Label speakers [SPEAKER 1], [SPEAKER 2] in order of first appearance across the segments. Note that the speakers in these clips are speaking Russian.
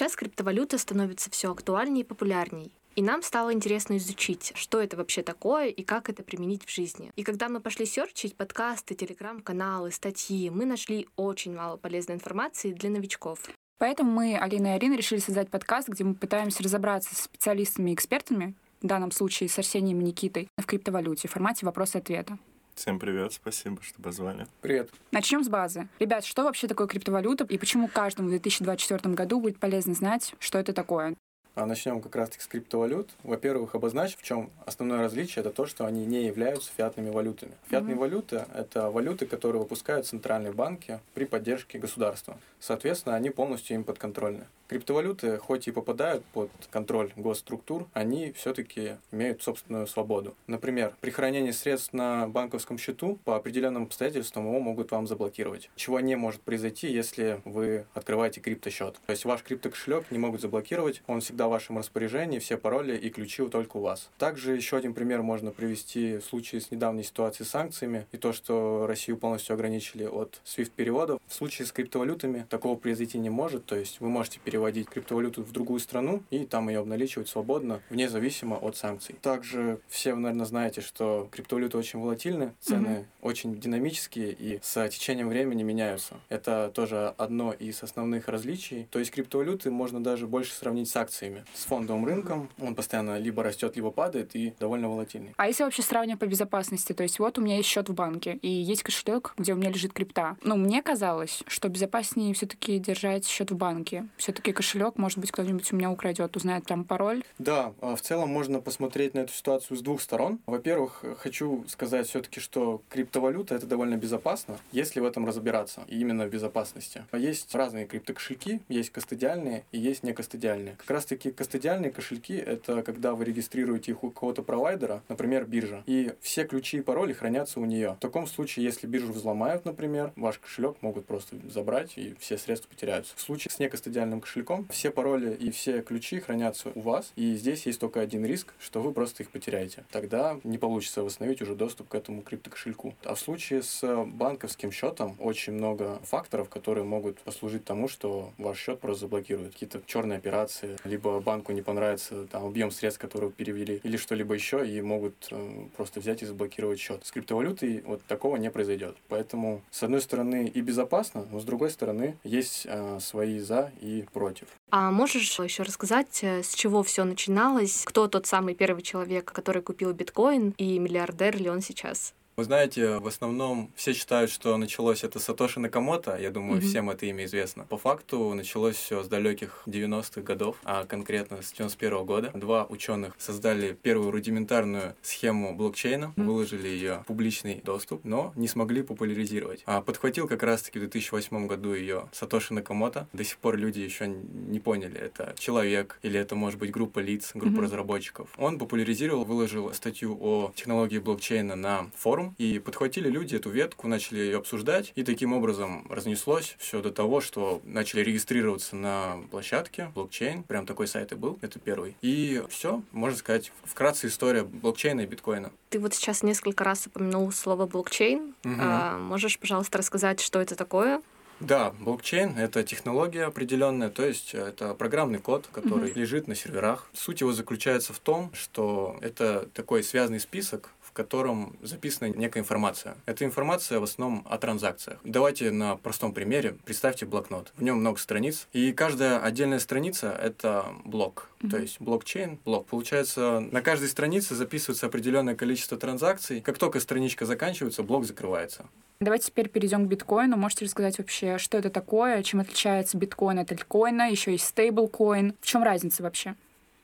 [SPEAKER 1] Сейчас криптовалюта становится все актуальнее и популярней. И нам стало интересно изучить, что это вообще такое и как это применить в жизни. И когда мы пошли серчить подкасты, телеграм-каналы, статьи, мы нашли очень мало полезной информации для новичков.
[SPEAKER 2] Поэтому мы, Алина и Арина, решили создать подкаст, где мы пытаемся разобраться с специалистами и экспертами, в данном случае с Арсением и Никитой, в криптовалюте в формате вопрос-ответа.
[SPEAKER 3] Всем привет, спасибо, что позвали.
[SPEAKER 4] Привет.
[SPEAKER 2] Начнем с базы. Ребят, что вообще такое криптовалюта и почему каждому в 2024 году будет полезно знать, что это такое?
[SPEAKER 4] А начнем как раз-таки с криптовалют. Во-первых, обозначив, в чем основное различие, это то, что они не являются фиатными валютами. Фиатные mm-hmm. валюты — это валюты, которые выпускают центральные банки при поддержке государства. Соответственно, они полностью им подконтрольны. Криптовалюты, хоть и попадают под контроль госструктур, они все-таки имеют собственную свободу. Например, при хранении средств на банковском счету по определенным обстоятельствам его могут вам заблокировать. Чего не может произойти, если вы открываете криптосчет. То есть ваш криптокошелек не могут заблокировать, он всегда в вашем распоряжении, все пароли и ключи только у вас. Также еще один пример можно привести в случае с недавней ситуацией с санкциями и то, что Россию полностью ограничили от SWIFT-переводов. В случае с криптовалютами такого произойти не может, то есть вы можете переводить переводить криптовалюту в другую страну и там ее обналичивать свободно, вне зависимо от санкций. Также все вы, наверное, знаете, что криптовалюты очень волатильны, цены mm-hmm. очень динамические и с течением времени меняются. Это тоже одно из основных различий. То есть криптовалюты можно даже больше сравнить с акциями, с фондовым рынком. Он постоянно либо растет, либо падает и довольно волатильный.
[SPEAKER 2] А если вообще сравнивать по безопасности, то есть вот у меня есть счет в банке и есть кошелек, где у меня лежит крипта. Ну, мне казалось, что безопаснее все-таки держать счет в банке. Все-таки все кошелек, может быть, кто-нибудь у меня украдет, узнает там пароль.
[SPEAKER 4] Да, а в целом можно посмотреть на эту ситуацию с двух сторон. Во-первых, хочу сказать все-таки, что криптовалюта это довольно безопасно, если в этом разбираться, именно в безопасности. Есть разные криптокошельки, есть кастодиальные и есть некастодиальные. Как раз таки кастодиальные кошельки это когда вы регистрируете их у какого-то провайдера, например, биржа, и все ключи и пароли хранятся у нее. В таком случае, если биржу взломают, например, ваш кошелек могут просто забрать и все средства потеряются. В случае с некастодиальным кошельком кошельком. Все пароли и все ключи хранятся у вас, и здесь есть только один риск, что вы просто их потеряете. Тогда не получится восстановить уже доступ к этому криптокошельку. А в случае с банковским счетом очень много факторов, которые могут послужить тому, что ваш счет просто заблокируют. Какие-то черные операции, либо банку не понравится там, объем средств, которые перевели, или что-либо еще, и могут э, просто взять и заблокировать счет. С криптовалютой вот такого не произойдет. Поэтому, с одной стороны, и безопасно, но с другой стороны, есть э, свои за и против против.
[SPEAKER 1] А можешь еще рассказать, э, с чего все начиналось? Кто тот самый первый человек, который купил биткоин, и миллиардер ли он сейчас?
[SPEAKER 4] Вы знаете, в основном все считают, что началось это Сатоши Накамото. Я думаю, mm-hmm. всем это имя известно. По факту началось все с далеких 90-х годов, а конкретно с 91 года. Два ученых создали первую рудиментарную схему блокчейна, mm-hmm. выложили ее в публичный доступ, но не смогли популяризировать. А подхватил как раз-таки в 2008 году ее Сатоши Накамото. До сих пор люди еще не поняли, это человек или это может быть группа лиц, группа mm-hmm. разработчиков. Он популяризировал, выложил статью о технологии блокчейна на форум, и подхватили люди эту ветку, начали ее обсуждать, и таким образом разнеслось все до того, что начали регистрироваться на площадке блокчейн, прям такой сайт и был, это первый. И все, можно сказать, вкратце история блокчейна и биткоина.
[SPEAKER 1] Ты вот сейчас несколько раз упомянул слово блокчейн. Угу. А, можешь, пожалуйста, рассказать, что это такое?
[SPEAKER 4] Да, блокчейн — это технология определенная, то есть это программный код, который mm лежит на серверах. Суть его заключается в том, что это такой связанный список в котором записана некая информация. Эта информация в основном о транзакциях. Давайте на простом примере. Представьте блокнот. В нем много страниц, и каждая отдельная страница — это блок. Mm-hmm. То есть блокчейн, блок. Получается, на каждой странице записывается определенное количество транзакций. Как только страничка заканчивается, блок закрывается.
[SPEAKER 2] Давайте теперь перейдем к биткоину. Можете рассказать вообще, что это такое, чем отличается биткоин от альткоина, еще есть стейблкоин. В чем разница вообще?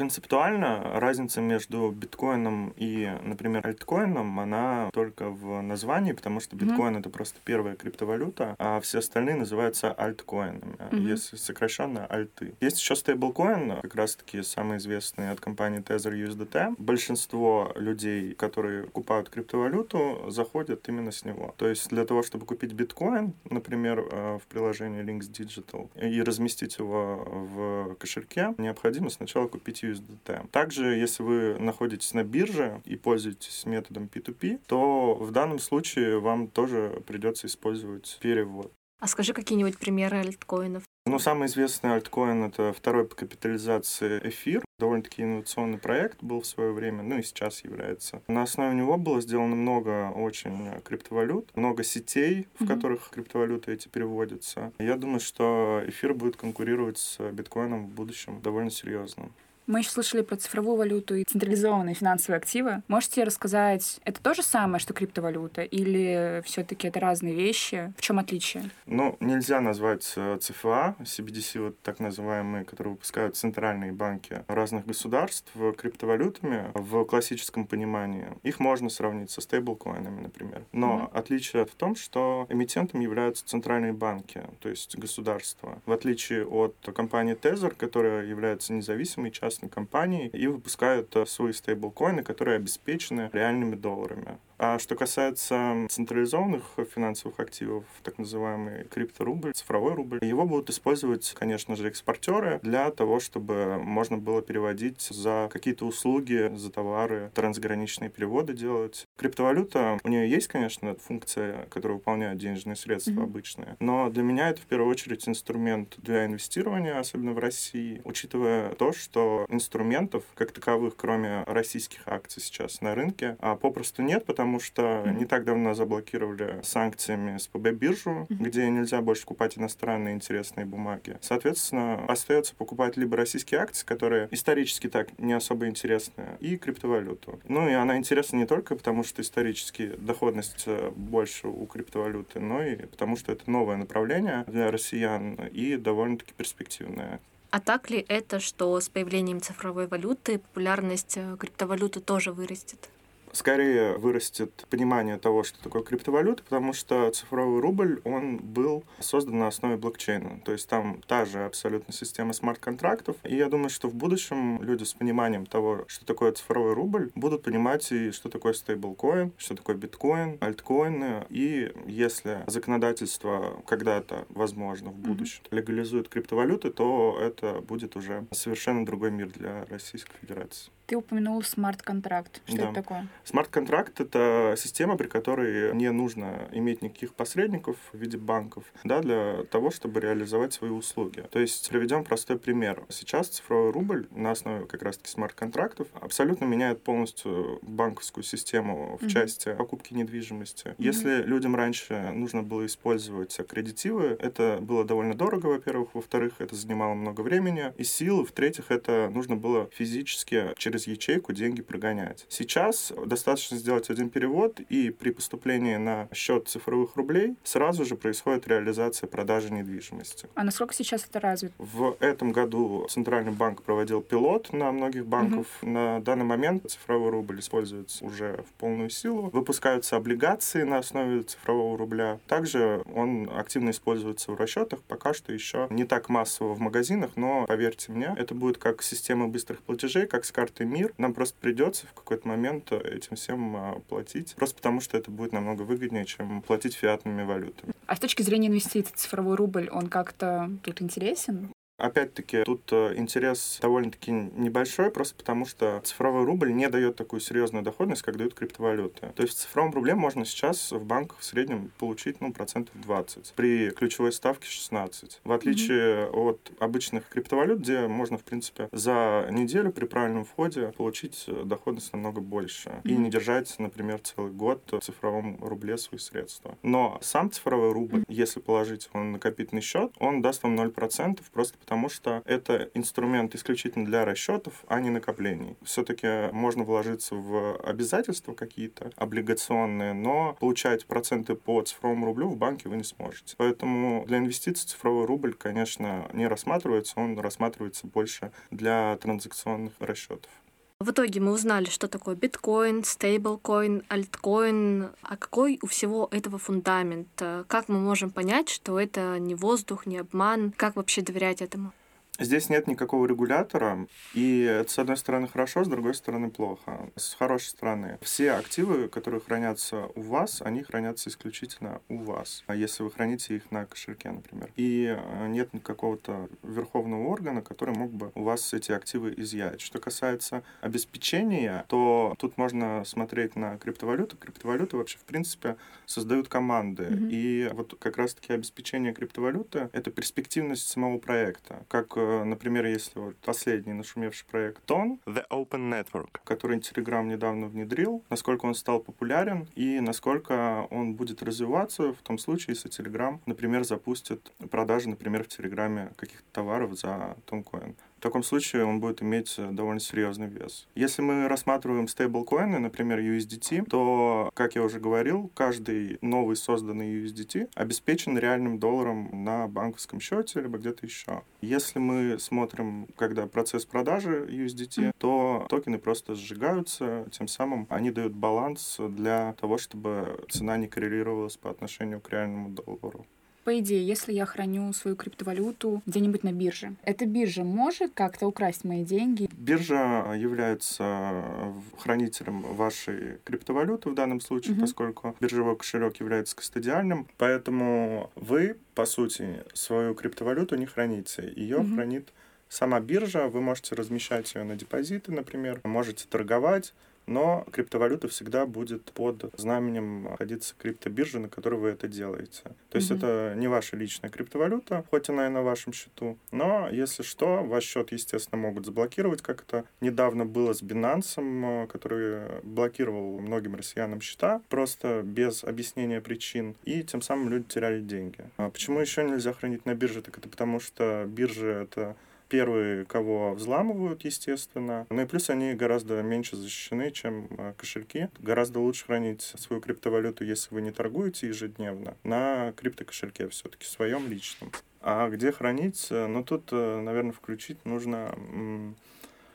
[SPEAKER 3] Концептуально разница между биткоином и, например, альткоином, она только в названии, потому что биткоин mm-hmm. это просто первая криптовалюта, а все остальные называются альткоинами, mm-hmm. если сокращенно альты. Есть еще стейблкоин, как раз-таки самый известный от компании Tether USDT. Большинство людей, которые покупают криптовалюту, заходят именно с него. То есть для того, чтобы купить биткоин, например, э, в приложении Links Digital, и разместить его в кошельке, необходимо сначала купить USDT. Также, если вы находитесь на бирже и пользуетесь методом P2P, то в данном случае вам тоже придется использовать перевод.
[SPEAKER 1] А скажи какие-нибудь примеры альткоинов.
[SPEAKER 3] Ну, самый известный альткоин — это второй по капитализации эфир. Довольно-таки инновационный проект был в свое время, ну и сейчас является. На основе него было сделано много очень криптовалют, много сетей, в mm-hmm. которых криптовалюты эти переводятся. Я думаю, что эфир будет конкурировать с биткоином в будущем довольно серьезно.
[SPEAKER 2] Мы еще слышали про цифровую валюту и централизованные финансовые активы. Можете рассказать, это то же самое, что криптовалюта, или все-таки это разные вещи? В чем отличие?
[SPEAKER 3] Ну, нельзя назвать э, ЦФА, CBDC, вот так называемые, которые выпускают центральные банки разных государств, криптовалютами в классическом понимании. Их можно сравнить со стейблкоинами, например. Но mm-hmm. отличие в том, что эмитентом являются центральные банки, то есть государства. В отличие от компании Tether, которая является независимой частной компании и выпускают э, свои стейблкоины, которые обеспечены реальными долларами. А что касается централизованных финансовых активов, так называемый крипторубль, цифровой рубль, его будут использовать, конечно же, экспортеры для того, чтобы можно было переводить за какие-то услуги, за товары, трансграничные переводы делать. Криптовалюта, у нее есть, конечно, функция, которая выполняет денежные средства mm-hmm. обычные, но для меня это в первую очередь инструмент для инвестирования, особенно в России, учитывая то, что инструментов как таковых, кроме российских акций сейчас на рынке, а попросту нет, потому потому что mm-hmm. не так давно заблокировали санкциями СПБ биржу, mm-hmm. где нельзя больше покупать иностранные интересные бумаги. Соответственно, остается покупать либо российские акции, которые исторически так не особо интересны, и криптовалюту. Ну и она интересна не только потому, что исторически доходность э, больше у криптовалюты, но и потому, что это новое направление для россиян и довольно-таки перспективное.
[SPEAKER 1] А так ли это, что с появлением цифровой валюты популярность э, криптовалюты тоже вырастет?
[SPEAKER 3] Скорее вырастет понимание того, что такое криптовалюта, потому что цифровой рубль, он был создан на основе блокчейна. То есть там та же абсолютно система смарт-контрактов. И я думаю, что в будущем люди с пониманием того, что такое цифровой рубль, будут понимать и что такое стейблкоин, что такое биткоин, альткоины. И если законодательство когда-то, возможно, в будущем легализует криптовалюты, то это будет уже совершенно другой мир для Российской Федерации.
[SPEAKER 2] Ты упомянул смарт-контракт. Что да. это такое?
[SPEAKER 3] Смарт-контракт — это система, при которой не нужно иметь никаких посредников в виде банков да, для того, чтобы реализовать свои услуги. То есть приведем простой пример. Сейчас цифровой рубль на основе как раз-таки смарт-контрактов абсолютно меняет полностью банковскую систему в mm-hmm. части покупки недвижимости. Mm-hmm. Если людям раньше нужно было использовать аккредитивы, это было довольно дорого, во-первых. Во-вторых, это занимало много времени и сил. В-третьих, это нужно было физически через через ячейку деньги прогонять. Сейчас достаточно сделать один перевод, и при поступлении на счет цифровых рублей сразу же происходит реализация продажи недвижимости.
[SPEAKER 2] А насколько сейчас это развито?
[SPEAKER 3] В этом году Центральный банк проводил пилот на многих банков. Угу. На данный момент цифровой рубль используется уже в полную силу. Выпускаются облигации на основе цифрового рубля. Также он активно используется в расчетах. Пока что еще не так массово в магазинах, но поверьте мне, это будет как система быстрых платежей, как с картой мир, нам просто придется в какой-то момент этим всем а, платить, просто потому что это будет намного выгоднее, чем платить фиатными валютами.
[SPEAKER 2] А с точки зрения инвестиций, цифровой рубль, он как-то тут интересен?
[SPEAKER 3] Опять-таки, тут э, интерес довольно-таки небольшой, просто потому что цифровой рубль не дает такую серьезную доходность, как дают криптовалюты. То есть в цифровом рубле можно сейчас в банках в среднем получить ну, процентов 20, при ключевой ставке 16. В отличие mm-hmm. от обычных криптовалют, где можно, в принципе, за неделю при правильном входе получить э, доходность намного больше mm-hmm. и не держать, например, целый год в цифровом рубле свои средства. Но сам цифровой рубль, mm-hmm. если положить его на накопительный счет, он даст вам 0% просто потому потому что это инструмент исключительно для расчетов, а не накоплений. Все-таки можно вложиться в обязательства какие-то облигационные, но получать проценты по цифровому рублю в банке вы не сможете. Поэтому для инвестиций цифровой рубль, конечно, не рассматривается, он рассматривается больше для транзакционных расчетов.
[SPEAKER 1] В итоге мы узнали, что такое биткоин, стейблкоин, альткоин, а какой у всего этого фундамент, как мы можем понять, что это не воздух, не обман, как вообще доверять этому?
[SPEAKER 3] Здесь нет никакого регулятора, и это, с одной стороны, хорошо, с другой стороны, плохо. С хорошей стороны, все активы, которые хранятся у вас, они хранятся исключительно у вас, а если вы храните их на кошельке, например. И э, нет какого-то верховного органа, который мог бы у вас эти активы изъять. Что касается обеспечения, то тут можно смотреть на криптовалюту. Криптовалюты вообще, в принципе, создают команды. Mm-hmm. И вот как раз-таки обеспечение криптовалюты — это перспективность самого проекта. Как э, например, если вот последний нашумевший проект Тон, The Open Network, который Telegram недавно внедрил, насколько он стал популярен и насколько он будет развиваться в том случае, если Telegram, например, запустит продажи, например, в Телеграме каких-то товаров за тонкоин. В таком случае он будет иметь э, довольно серьезный вес. Если мы рассматриваем стейблкоины, например, USDT, то, как я уже говорил, каждый новый созданный USDT обеспечен реальным долларом на банковском счете либо где-то еще. Если мы смотрим, когда процесс продажи USDT, то токены просто сжигаются, тем самым они дают баланс для того, чтобы цена не коррелировалась по отношению к реальному доллару.
[SPEAKER 2] По идее, если я храню свою криптовалюту где-нибудь на бирже, эта биржа может как-то украсть мои деньги?
[SPEAKER 3] Биржа является хранителем вашей криптовалюты в данном случае, mm-hmm. поскольку биржевой кошелек является кастодиальным, поэтому вы, по сути, свою криптовалюту не храните. Ее mm-hmm. хранит сама биржа, вы можете размещать ее на депозиты, например, можете торговать, но криптовалюта всегда будет под знаменем находиться криптобиржи, на которой вы это делаете. То есть mm-hmm. это не ваша личная криптовалюта, хоть она и на вашем счету, но если что, ваш счет, естественно, могут заблокировать, как это недавно было с Binance, который блокировал многим россиянам счета просто без объяснения причин, и тем самым люди теряли деньги. А почему еще нельзя хранить на бирже? Так это потому что биржа — это первые, кого взламывают, естественно. Ну и плюс они гораздо меньше защищены, чем э, кошельки. Гораздо лучше хранить свою криптовалюту, если вы не торгуете ежедневно, на криптокошельке все-таки, своем личном. А где хранить? Э, ну, тут, э, наверное, включить нужно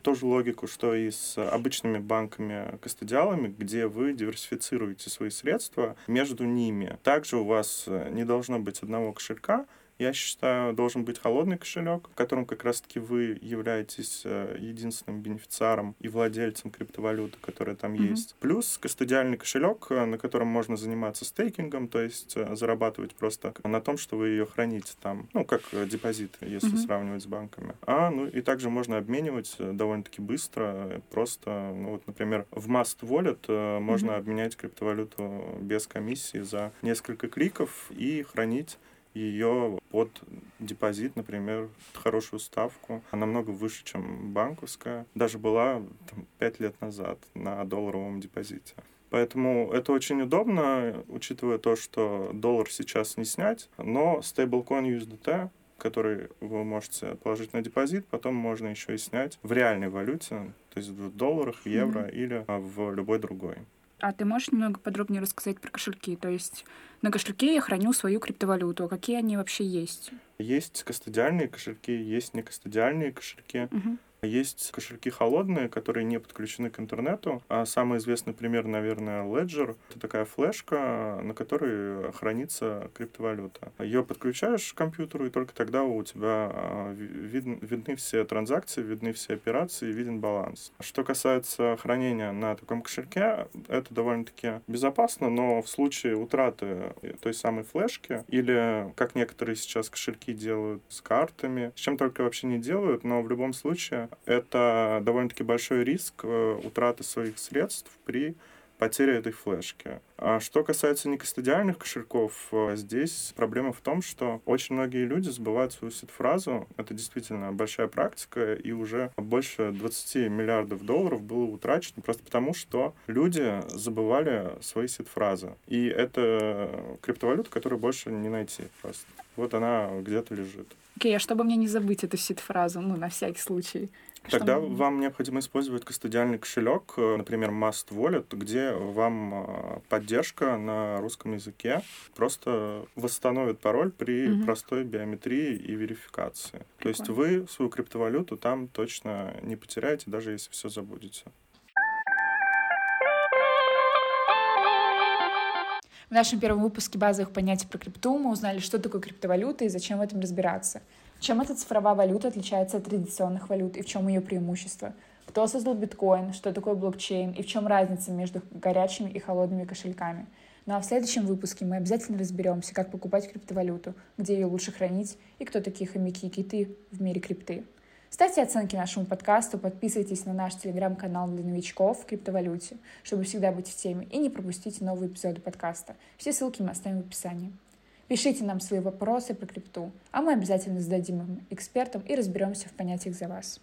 [SPEAKER 3] ту же логику, что и с обычными банками-кастодиалами, где вы диверсифицируете свои средства между ними. Также у вас не должно быть одного кошелька, я считаю, должен быть холодный кошелек, в котором как раз-таки вы являетесь э, единственным бенефициаром и владельцем криптовалюты, которая там mm-hmm. есть. Плюс кастодиальный кошелек, э, на котором можно заниматься стейкингом, то есть э, зарабатывать просто на том, что вы ее храните там, ну, как депозит, если mm-hmm. сравнивать с банками. А, ну, и также можно обменивать довольно-таки быстро, просто, ну, вот, например, в Mast Wallet можно mm-hmm. обменять криптовалюту без комиссии за несколько кликов и хранить ее под депозит, например, хорошую ставку, намного выше, чем банковская. Даже была там, 5 лет назад на долларовом депозите. Поэтому это очень удобно, учитывая то, что доллар сейчас не снять, но стейблкоин USDT который вы можете положить на депозит, потом можно еще и снять в реальной валюте, то есть в долларах, евро mm-hmm. или в любой другой.
[SPEAKER 2] А ты можешь немного подробнее рассказать про кошельки? То есть на кошельке я храню свою криптовалюту. А какие они вообще есть?
[SPEAKER 3] Есть кастодиальные кошельки, есть некастодиальные кошельки. Угу. Есть кошельки холодные, которые не подключены к интернету. А самый известный пример, наверное, Ledger. Это такая флешка, на которой хранится криптовалюта. Ее подключаешь к компьютеру, и только тогда у тебя а, видны, видны все транзакции, видны все операции, виден баланс. Что касается хранения на таком кошельке, это довольно-таки безопасно, но в случае утраты той самой флешки или, как некоторые сейчас кошельки делают с картами, с чем только вообще не делают, но в любом случае это довольно-таки большой риск э, утраты своих средств при потере этой флешки. А что касается некостадиальных кошельков, э, здесь проблема в том, что очень многие люди забывают свою сид-фразу. Это действительно большая практика, и уже больше 20 миллиардов долларов было утрачено просто потому, что люди забывали свои сид-фразы. И это криптовалюта, которую больше не найти просто. Вот она где-то лежит.
[SPEAKER 2] Окей, okay, а чтобы мне не забыть эту сид-фразу, ну, на всякий случай?
[SPEAKER 3] Тогда Что... вам необходимо использовать кастодиальный кошелек, э, например, Mast Wallet, где вам э, поддержка на русском языке просто восстановит пароль при угу. простой биометрии и верификации. Прикольно. То есть вы свою криптовалюту там точно не потеряете, даже если все забудете.
[SPEAKER 2] Нашем первом выпуске базовых понятий про крипту мы узнали, что такое криптовалюта и зачем в этом разбираться. Чем эта цифровая валюта отличается от традиционных валют и в чем ее преимущество? Кто создал биткоин, что такое блокчейн и в чем разница между горячими и холодными кошельками? Ну а в следующем выпуске мы обязательно разберемся, как покупать криптовалюту, где ее лучше хранить и кто такие хомяки и киты в мире крипты. Ставьте оценки нашему подкасту, подписывайтесь на наш телеграм-канал для новичков в криптовалюте, чтобы всегда быть в теме и не пропустить новые эпизоды подкаста. Все ссылки мы оставим в описании. Пишите нам свои вопросы про крипту, а мы обязательно зададим им экспертам и разберемся в понятиях за вас.